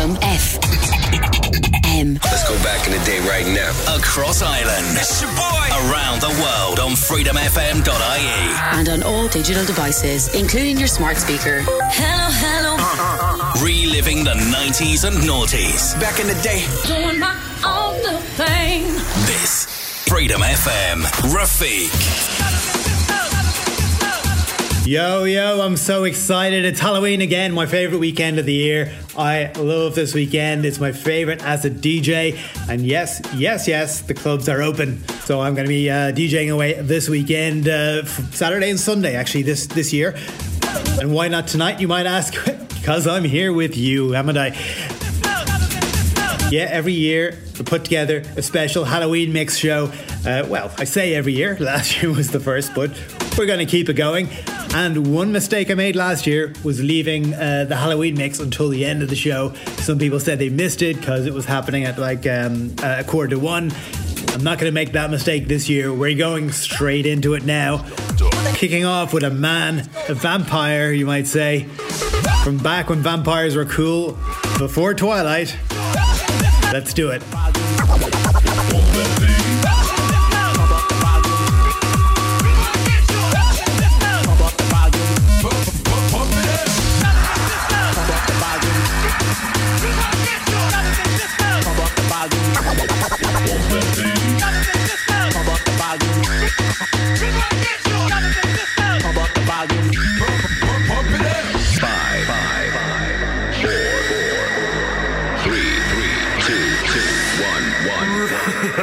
Freedom FM. Let's go back in the day right now. Across Ireland. It's your boy. Around the world on freedomfm.ie. And on all digital devices, including your smart speaker. Hello, hello. Reliving the 90s and noughties. Back in the day. Doing my own thing. This, Freedom FM. Rafiq. Yo, yo, I'm so excited. It's Halloween again, my favorite weekend of the year. I love this weekend. It's my favorite as a DJ. And yes, yes, yes, the clubs are open. So I'm going to be uh, DJing away this weekend, uh, Saturday and Sunday, actually, this, this year. And why not tonight, you might ask? because I'm here with you, haven't I? Yeah, every year we put together a special Halloween mix show. Uh, well, I say every year. Last year was the first, but we're going to keep it going. And one mistake I made last year was leaving uh, the Halloween mix until the end of the show. Some people said they missed it because it was happening at like um, a quarter to one. I'm not going to make that mistake this year. We're going straight into it now. Kicking off with a man, a vampire, you might say, from back when vampires were cool, before Twilight. Let's do it.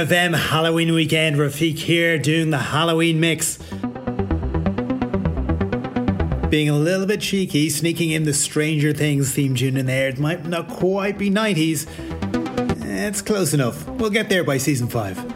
Freedom FM Halloween weekend. Rafiq here doing the Halloween mix. Being a little bit cheeky, sneaking in the Stranger Things theme tune in there. It might not quite be 90s. It's close enough. We'll get there by season 5.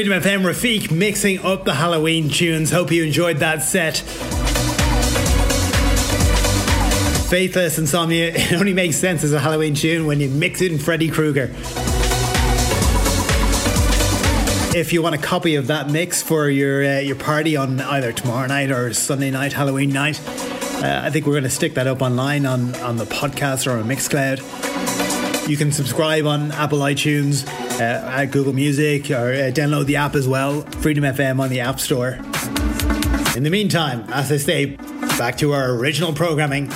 Freedom FM Rafiq mixing up the Halloween tunes. Hope you enjoyed that set. Faithless Insomnia, it only makes sense as a Halloween tune when you mix in Freddy Krueger. If you want a copy of that mix for your uh, your party on either tomorrow night or Sunday night, Halloween night, uh, I think we're going to stick that up online on, on the podcast or on Mixcloud. You can subscribe on Apple iTunes, at Google Music, or uh, download the app as well, Freedom FM on the App Store. In the meantime, as I say, back to our original programming.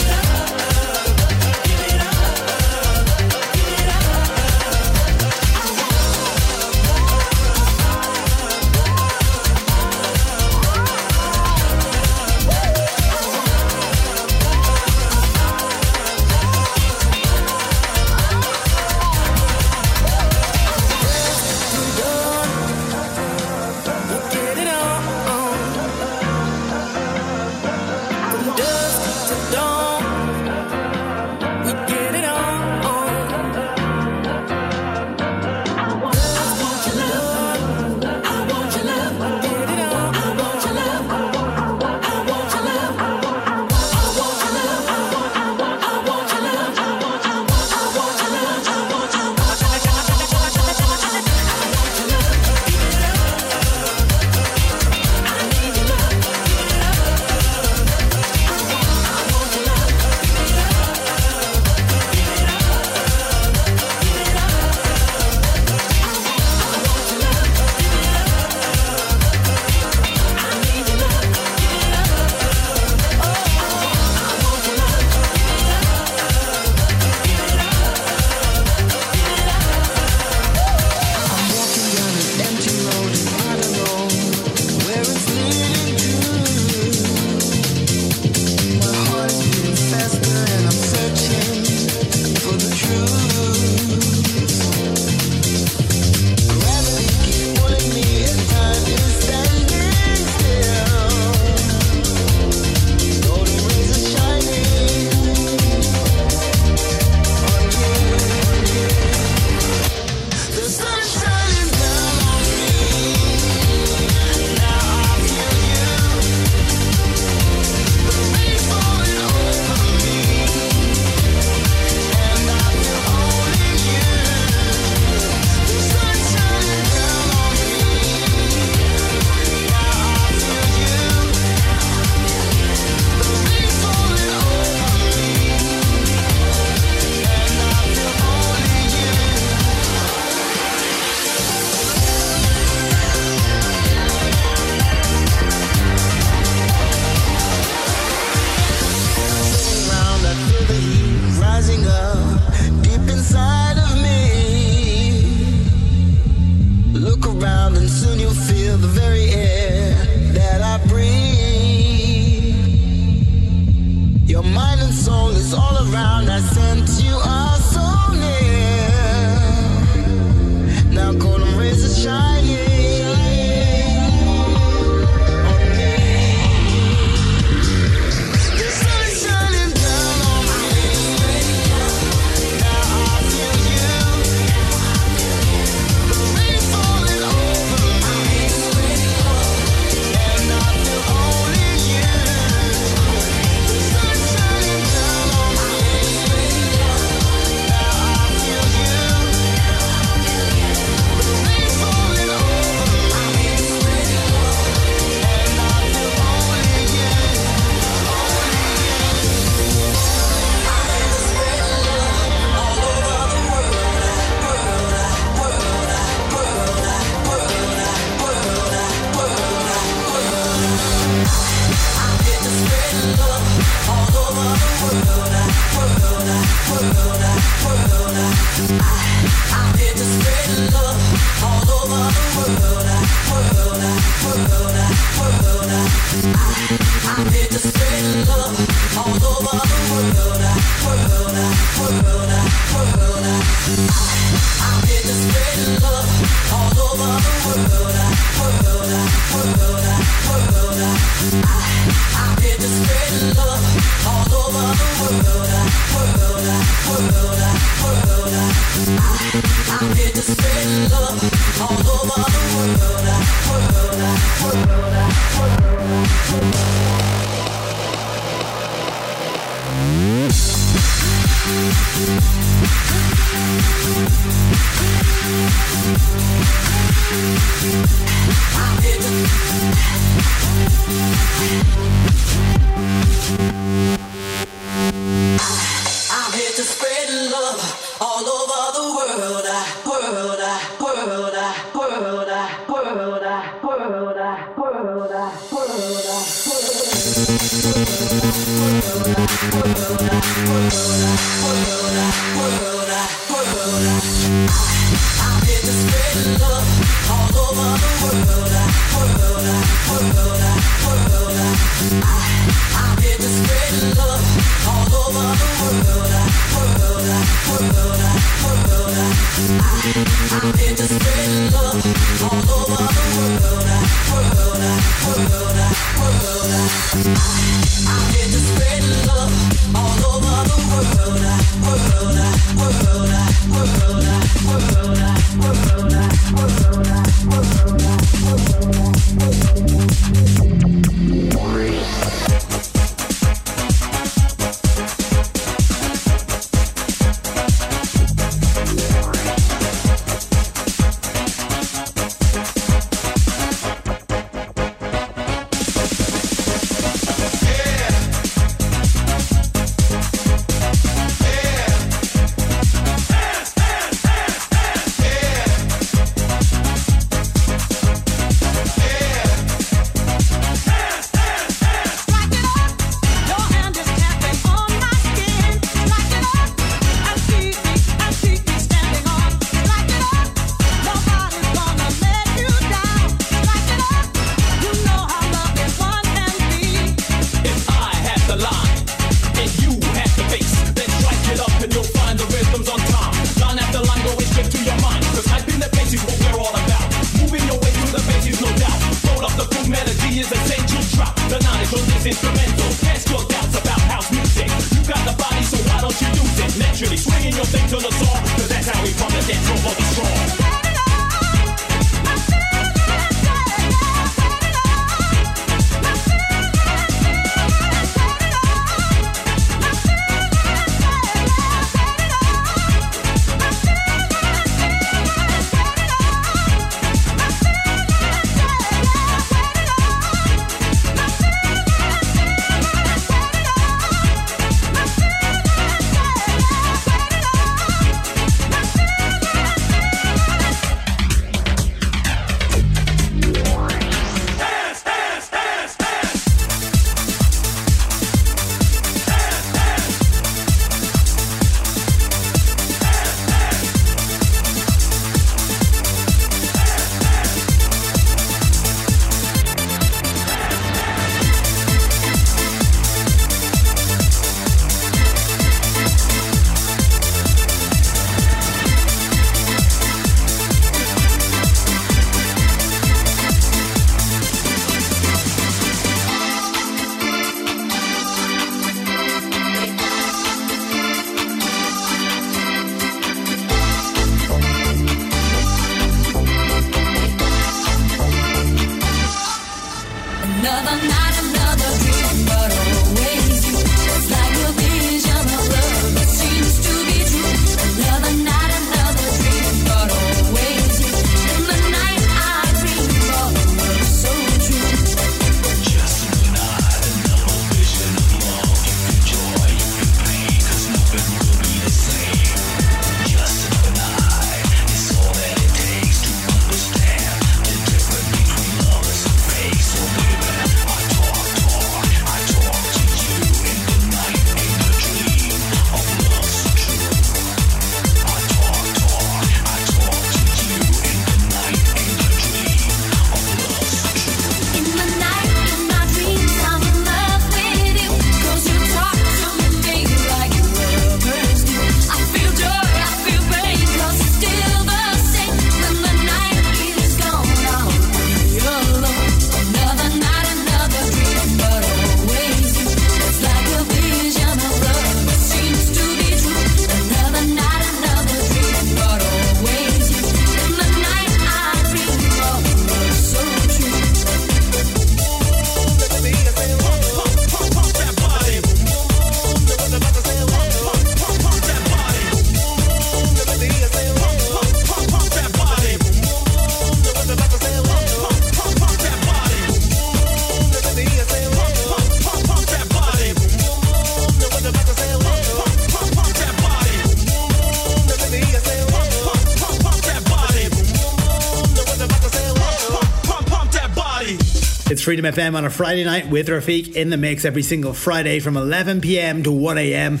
Freedom FM on a Friday night with Rafiq in the mix every single Friday from 11 p.m. to 1 a.m.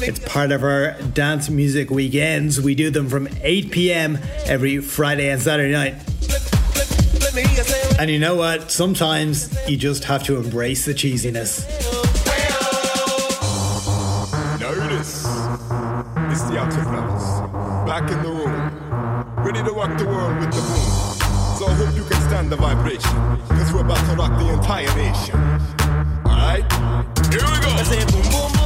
It's part of our dance music weekends. We do them from 8 p.m. every Friday and Saturday night. And you know what? Sometimes you just have to embrace the cheesiness. Notice. It's the outer fellas. Back in the room. Ready to rock the world with the boom. So I hope you can understand the vibration. Cause we're about to rock the entire nation. Alright? Here we go.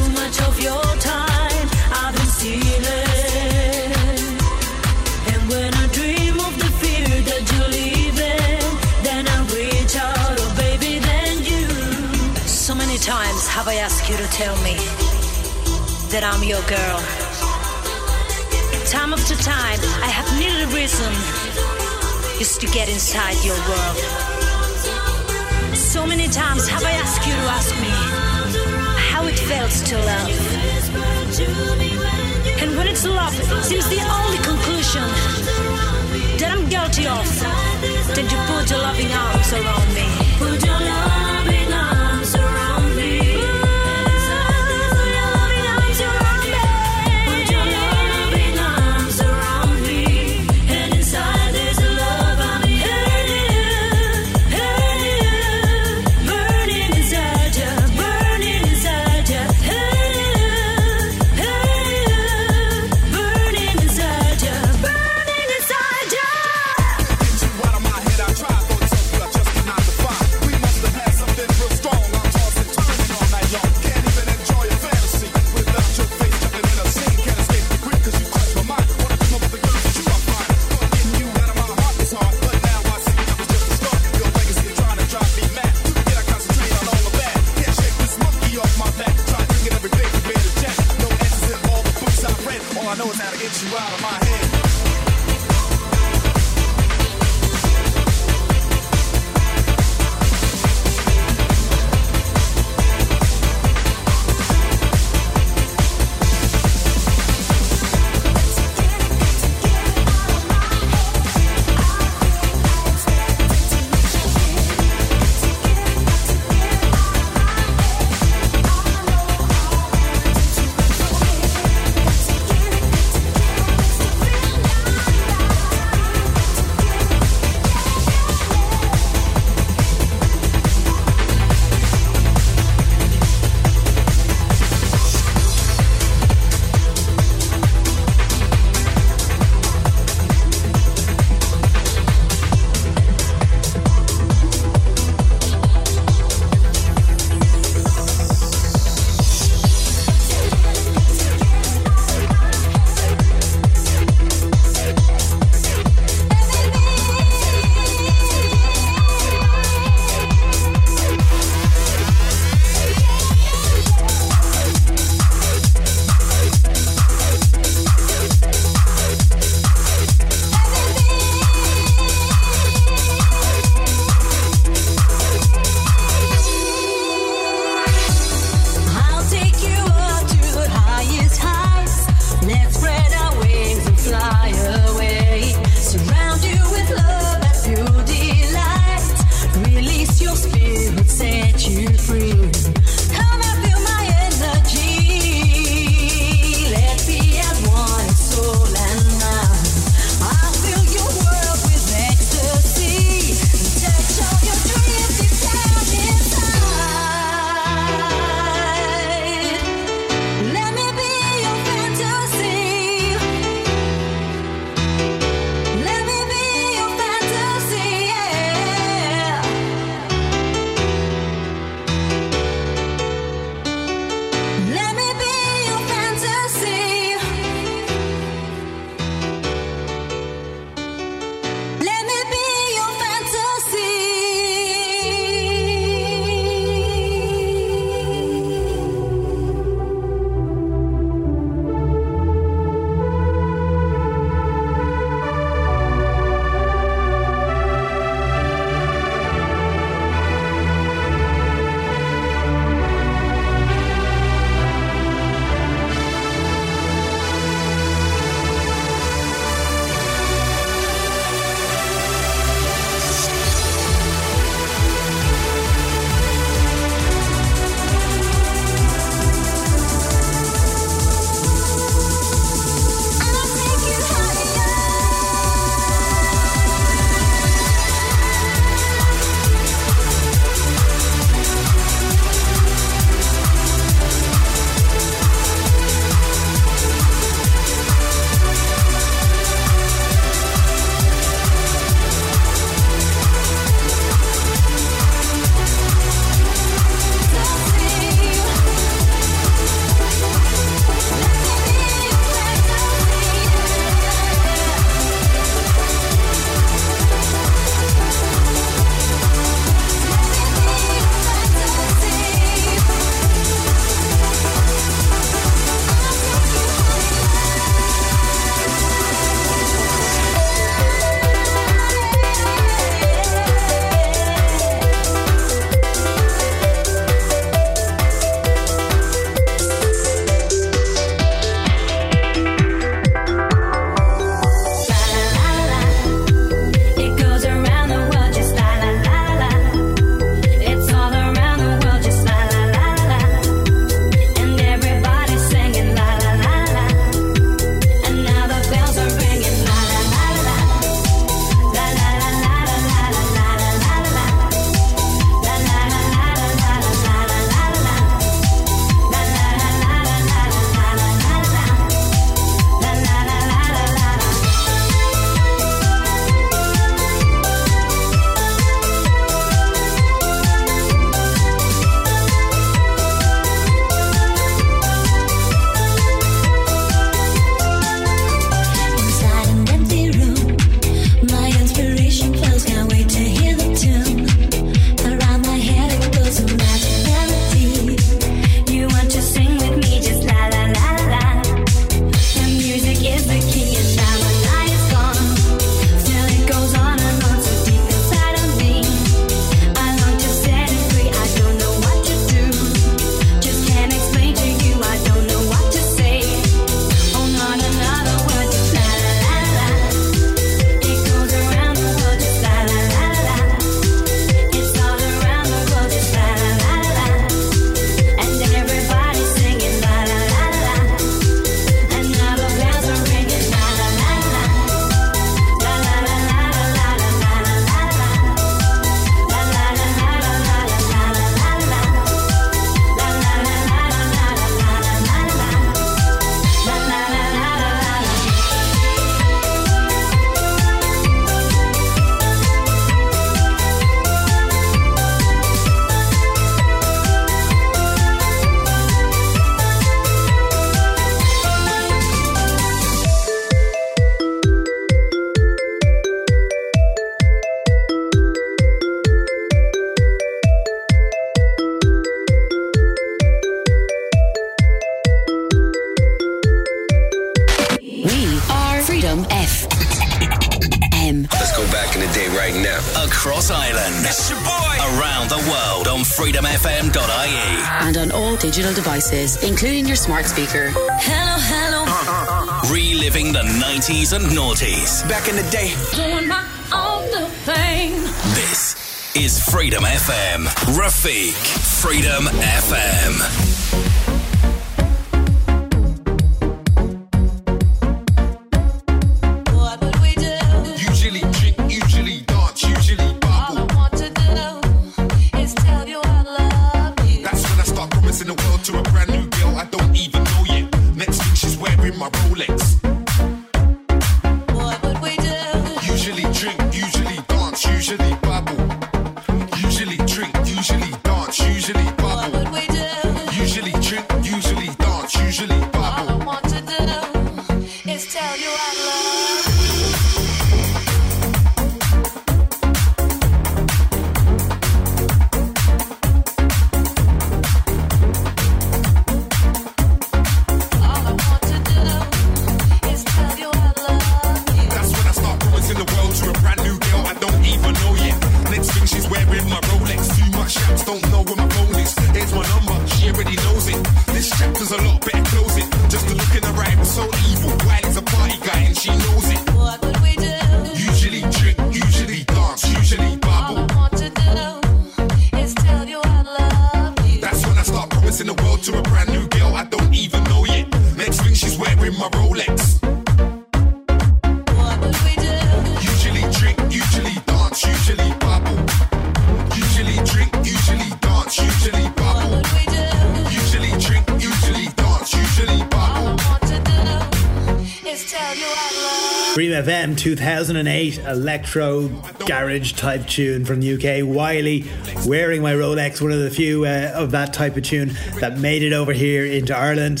Dream FM 2008 electro garage type tune from the UK. Wiley wearing my Rolex, one of the few uh, of that type of tune that made it over here into Ireland.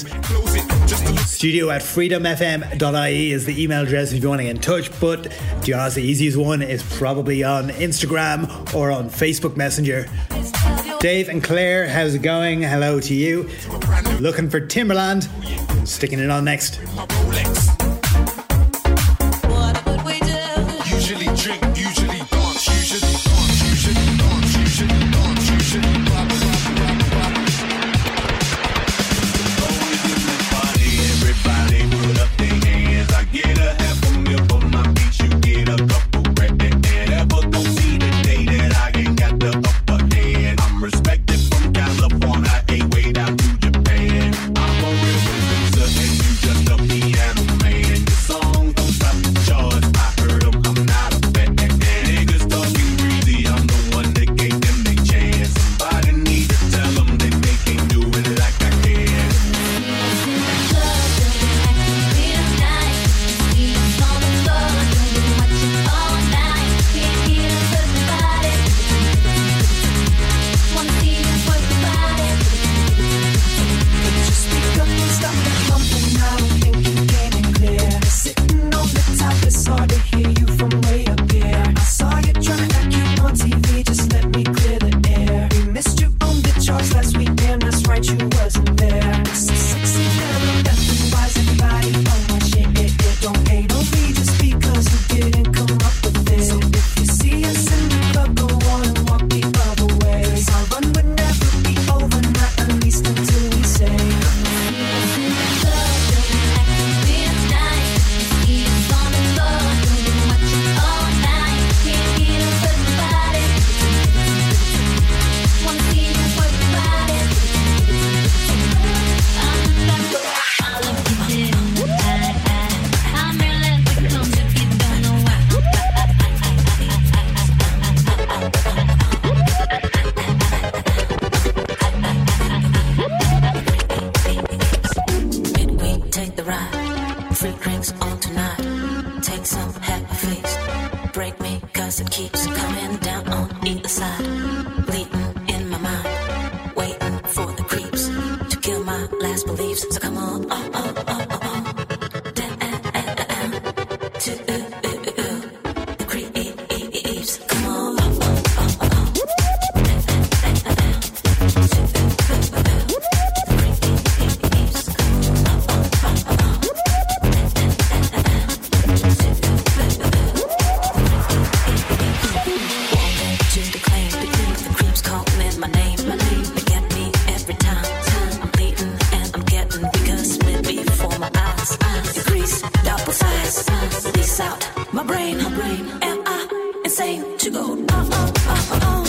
Studio at freedomfm.ie is the email address if you want to get in touch. But to be honest, the easiest one is probably on Instagram or on Facebook Messenger. Dave and Claire, how's it going? Hello to you. Looking for Timbaland. Sticking it on next. to go. Oh, oh, oh,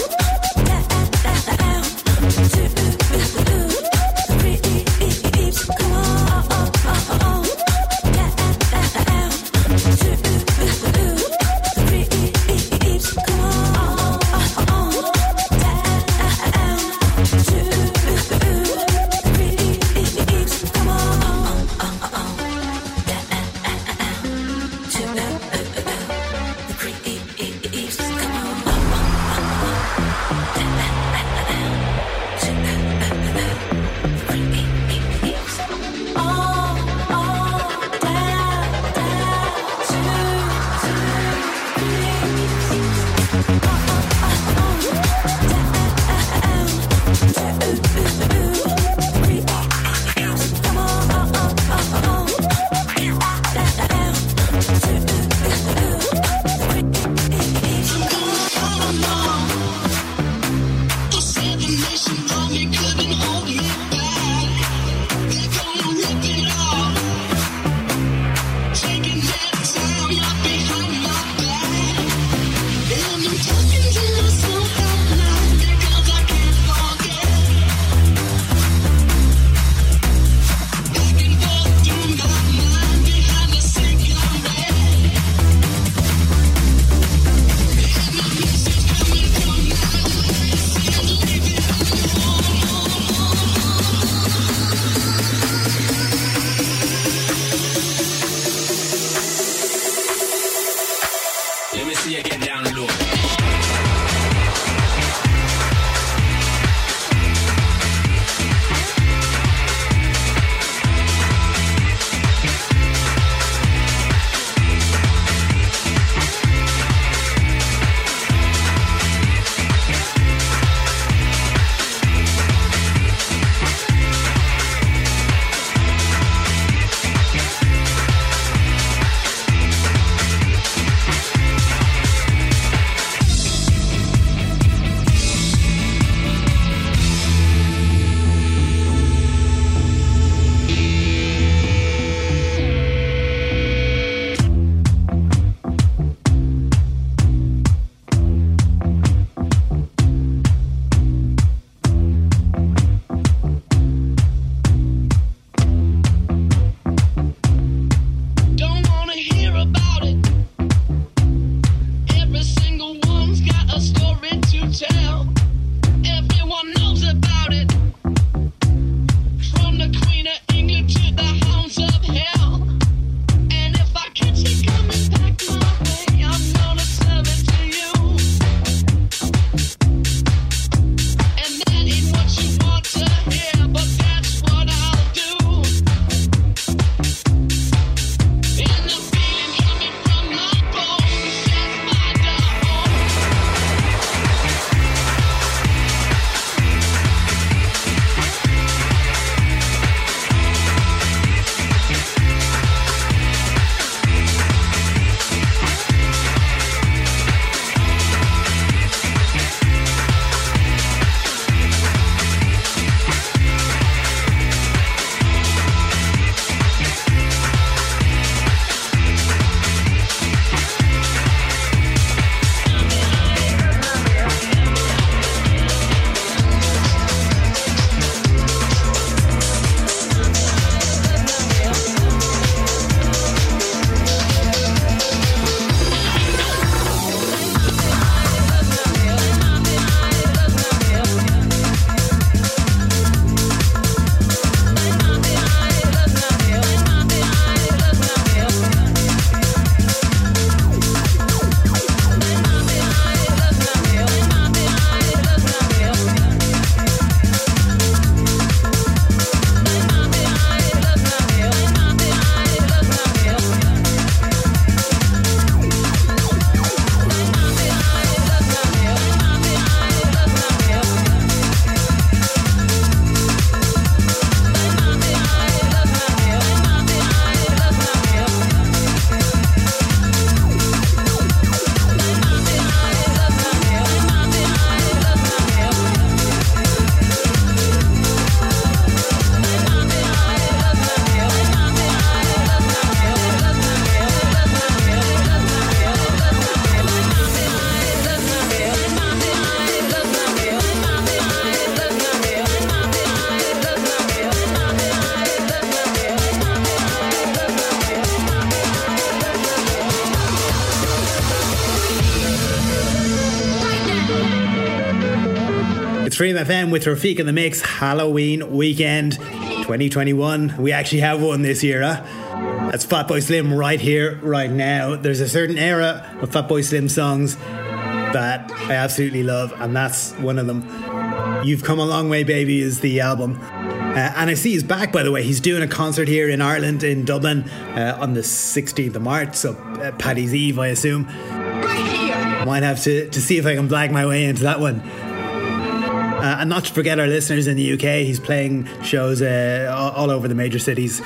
Freedom FM with Rafiq in the Mix Halloween weekend 2021. We actually have one this year, huh? That's Fatboy Slim right here, right now. There's a certain era of Fatboy Slim songs that I absolutely love, and that's one of them. You've Come a Long Way, Baby is the album. Uh, and I see he's back, by the way. He's doing a concert here in Ireland, in Dublin, uh, on the 16th of March, so uh, Paddy's Eve, I assume. Might have to, to see if I can blag my way into that one. Uh, and not to forget our listeners in the UK, he's playing shows uh, all, over the major cities.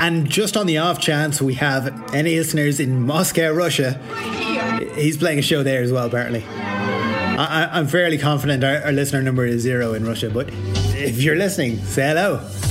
And just on the off chance we have any listeners in Moscow, Russia, he's playing a show there as well, apparently. I, I'm fairly confident our, our listener number is zero in Russia, but if you're listening, say hello.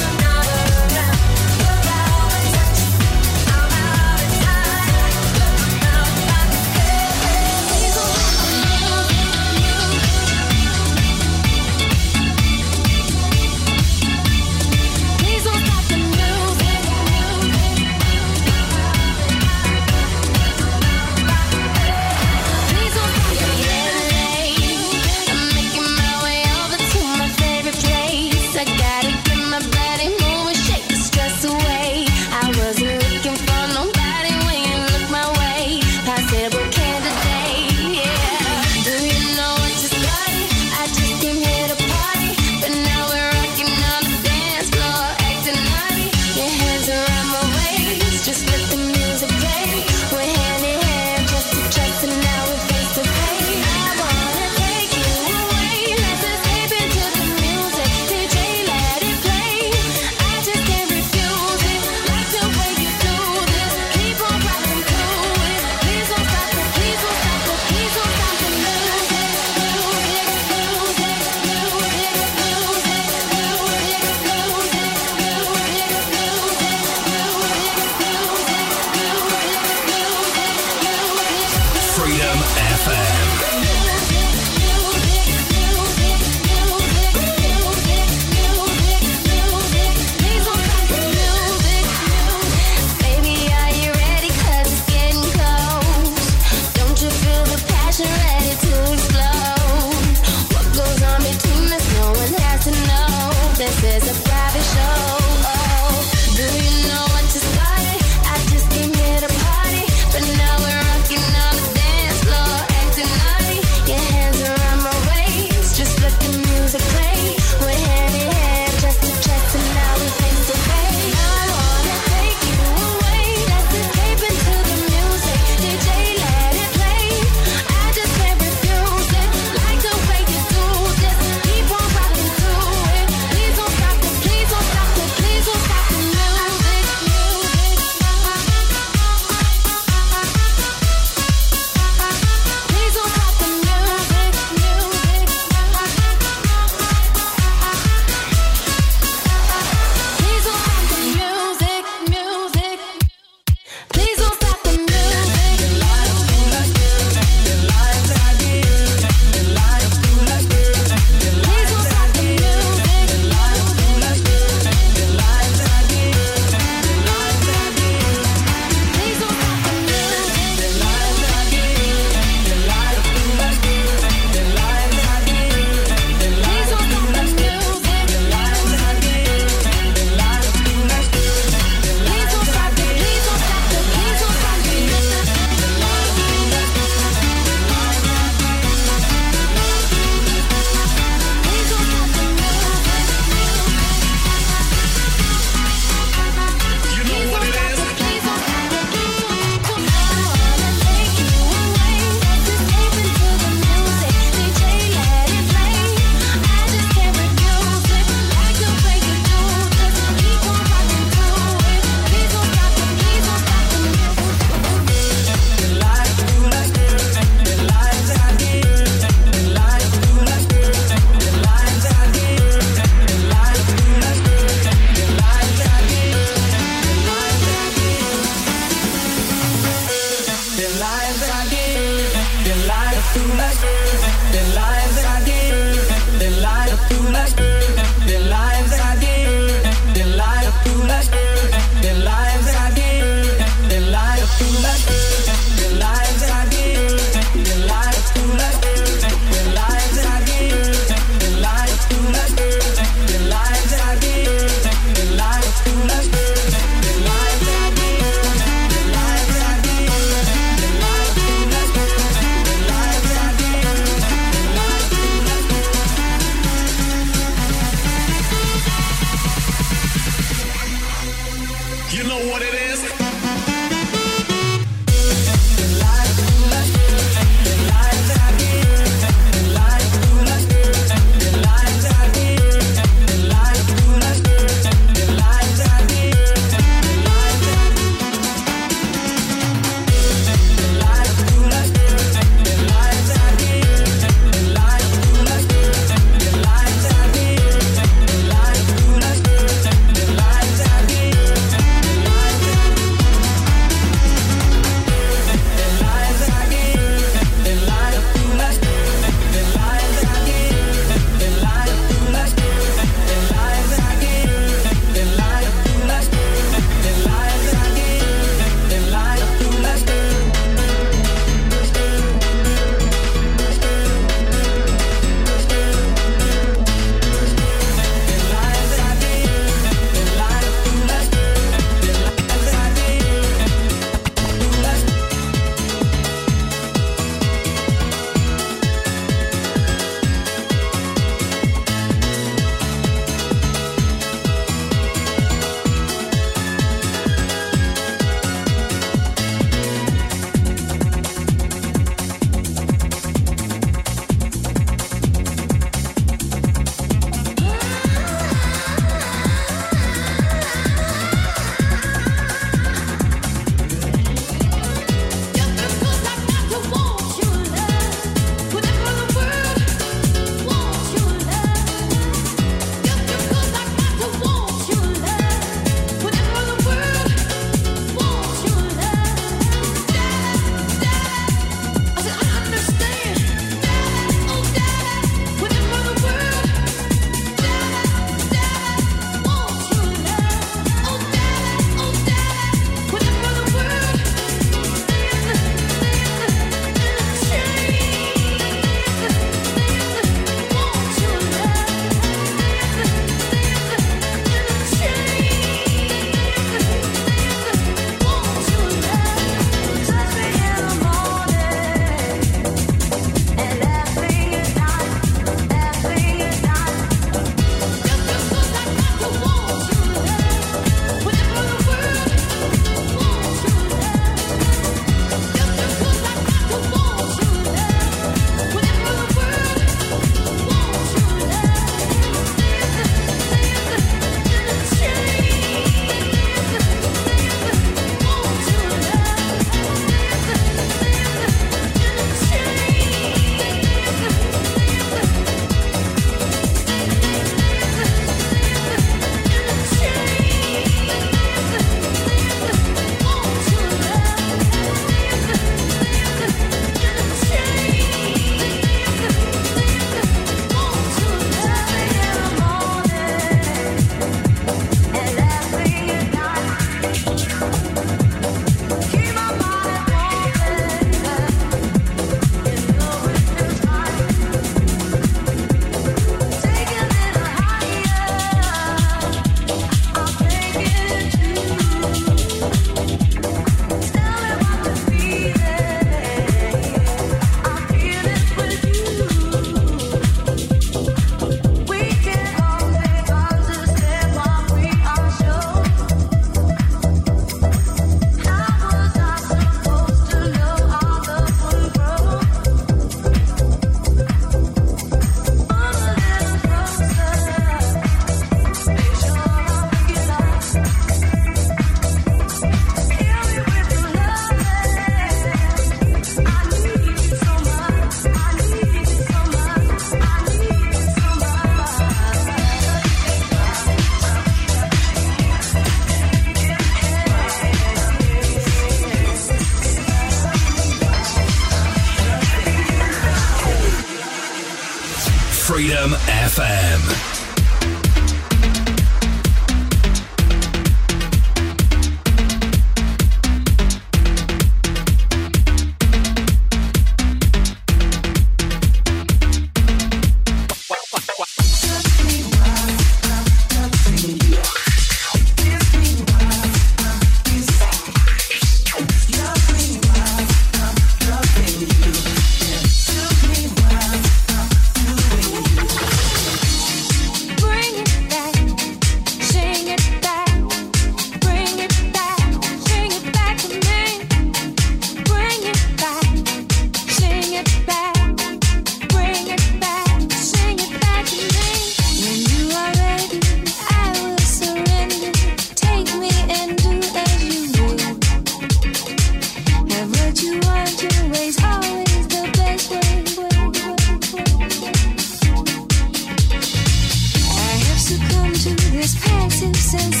since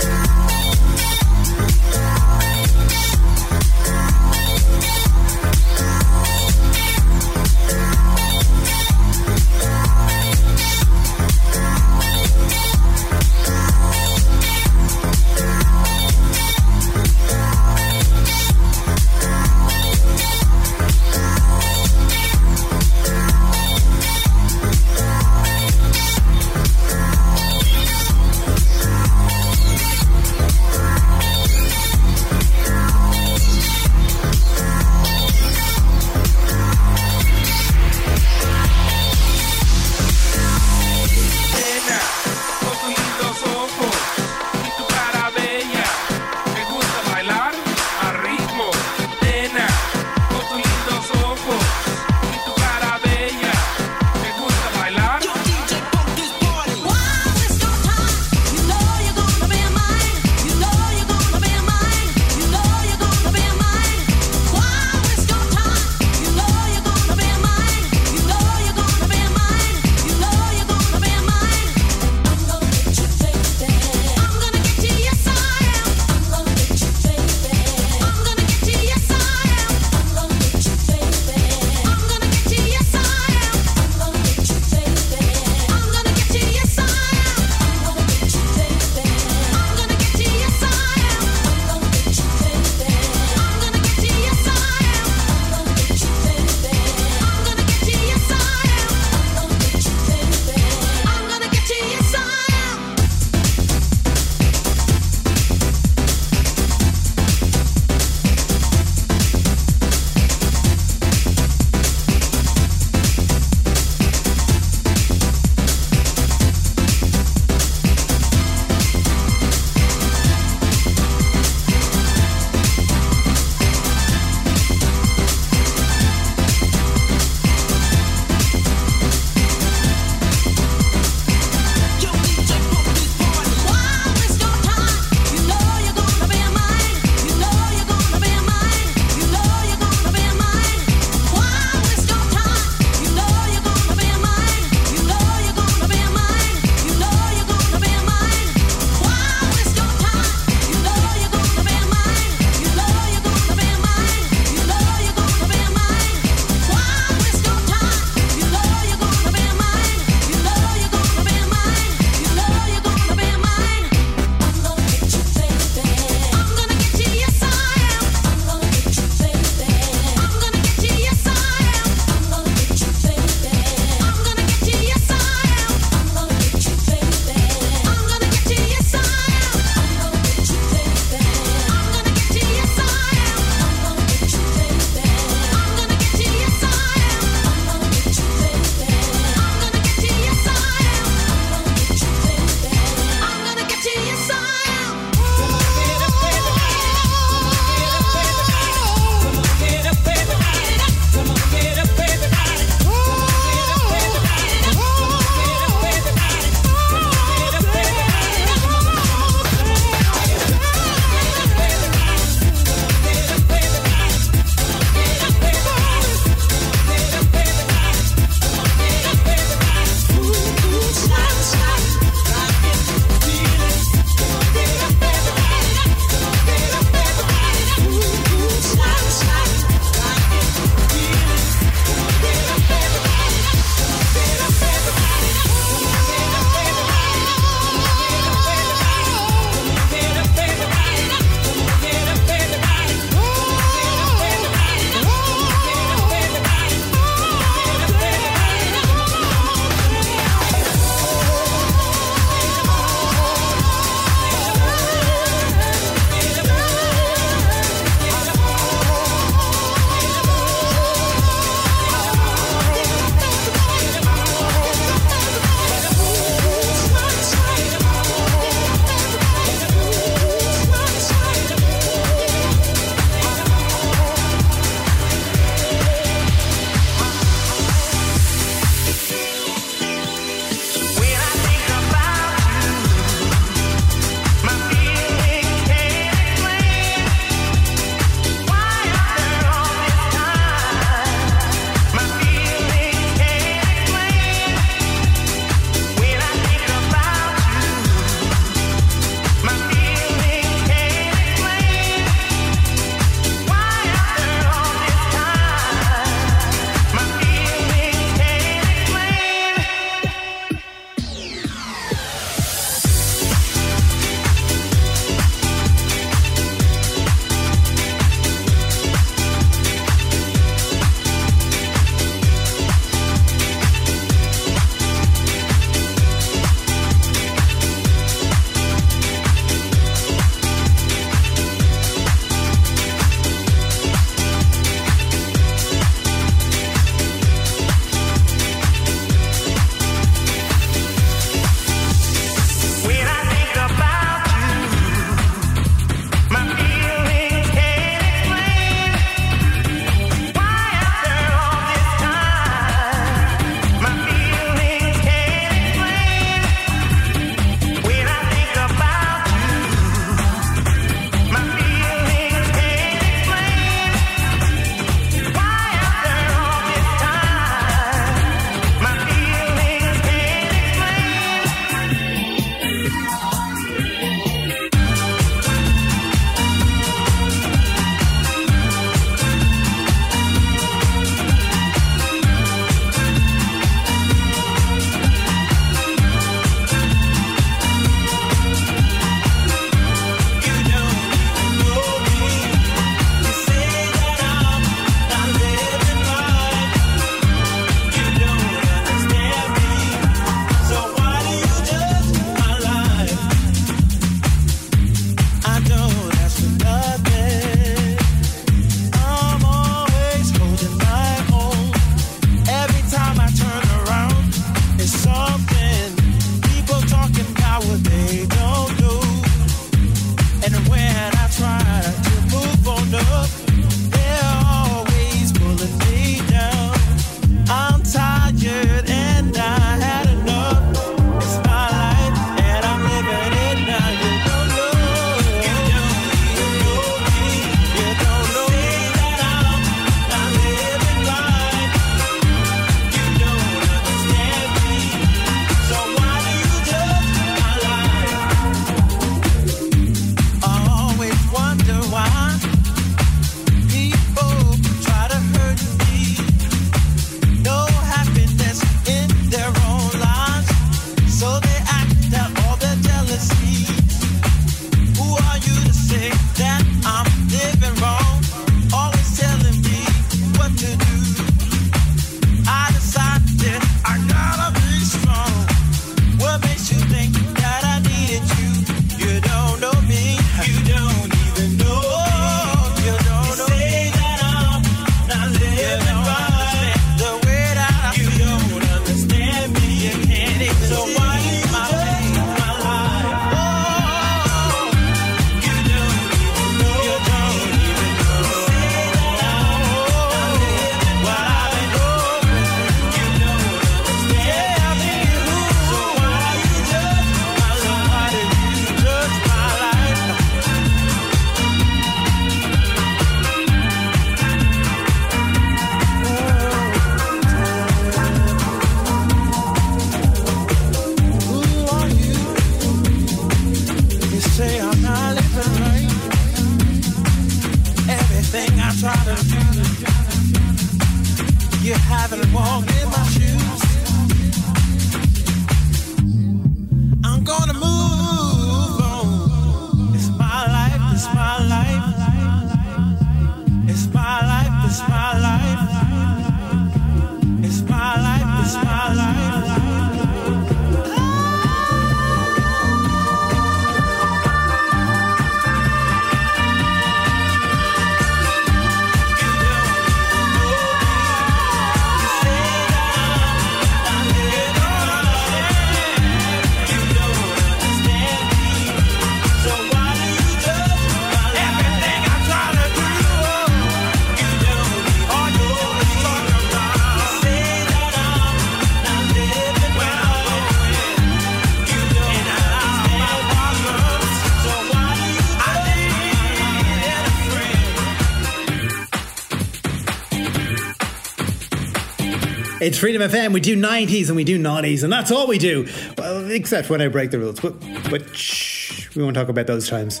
It's Freedom FM. We do 90s and we do noughties, and that's all we do. Well, except when I break the rules. But, but shh, we won't talk about those times.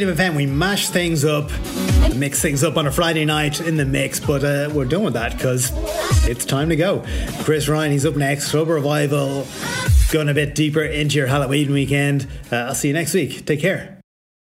Freedom FM, we mash things up, mix things up on a Friday night in the mix, but uh, we're done with that because it's time to go. Chris Ryan, he's up next, Club Revival, going a bit deeper into your Halloween weekend. Uh, I'll see you next week. Take care.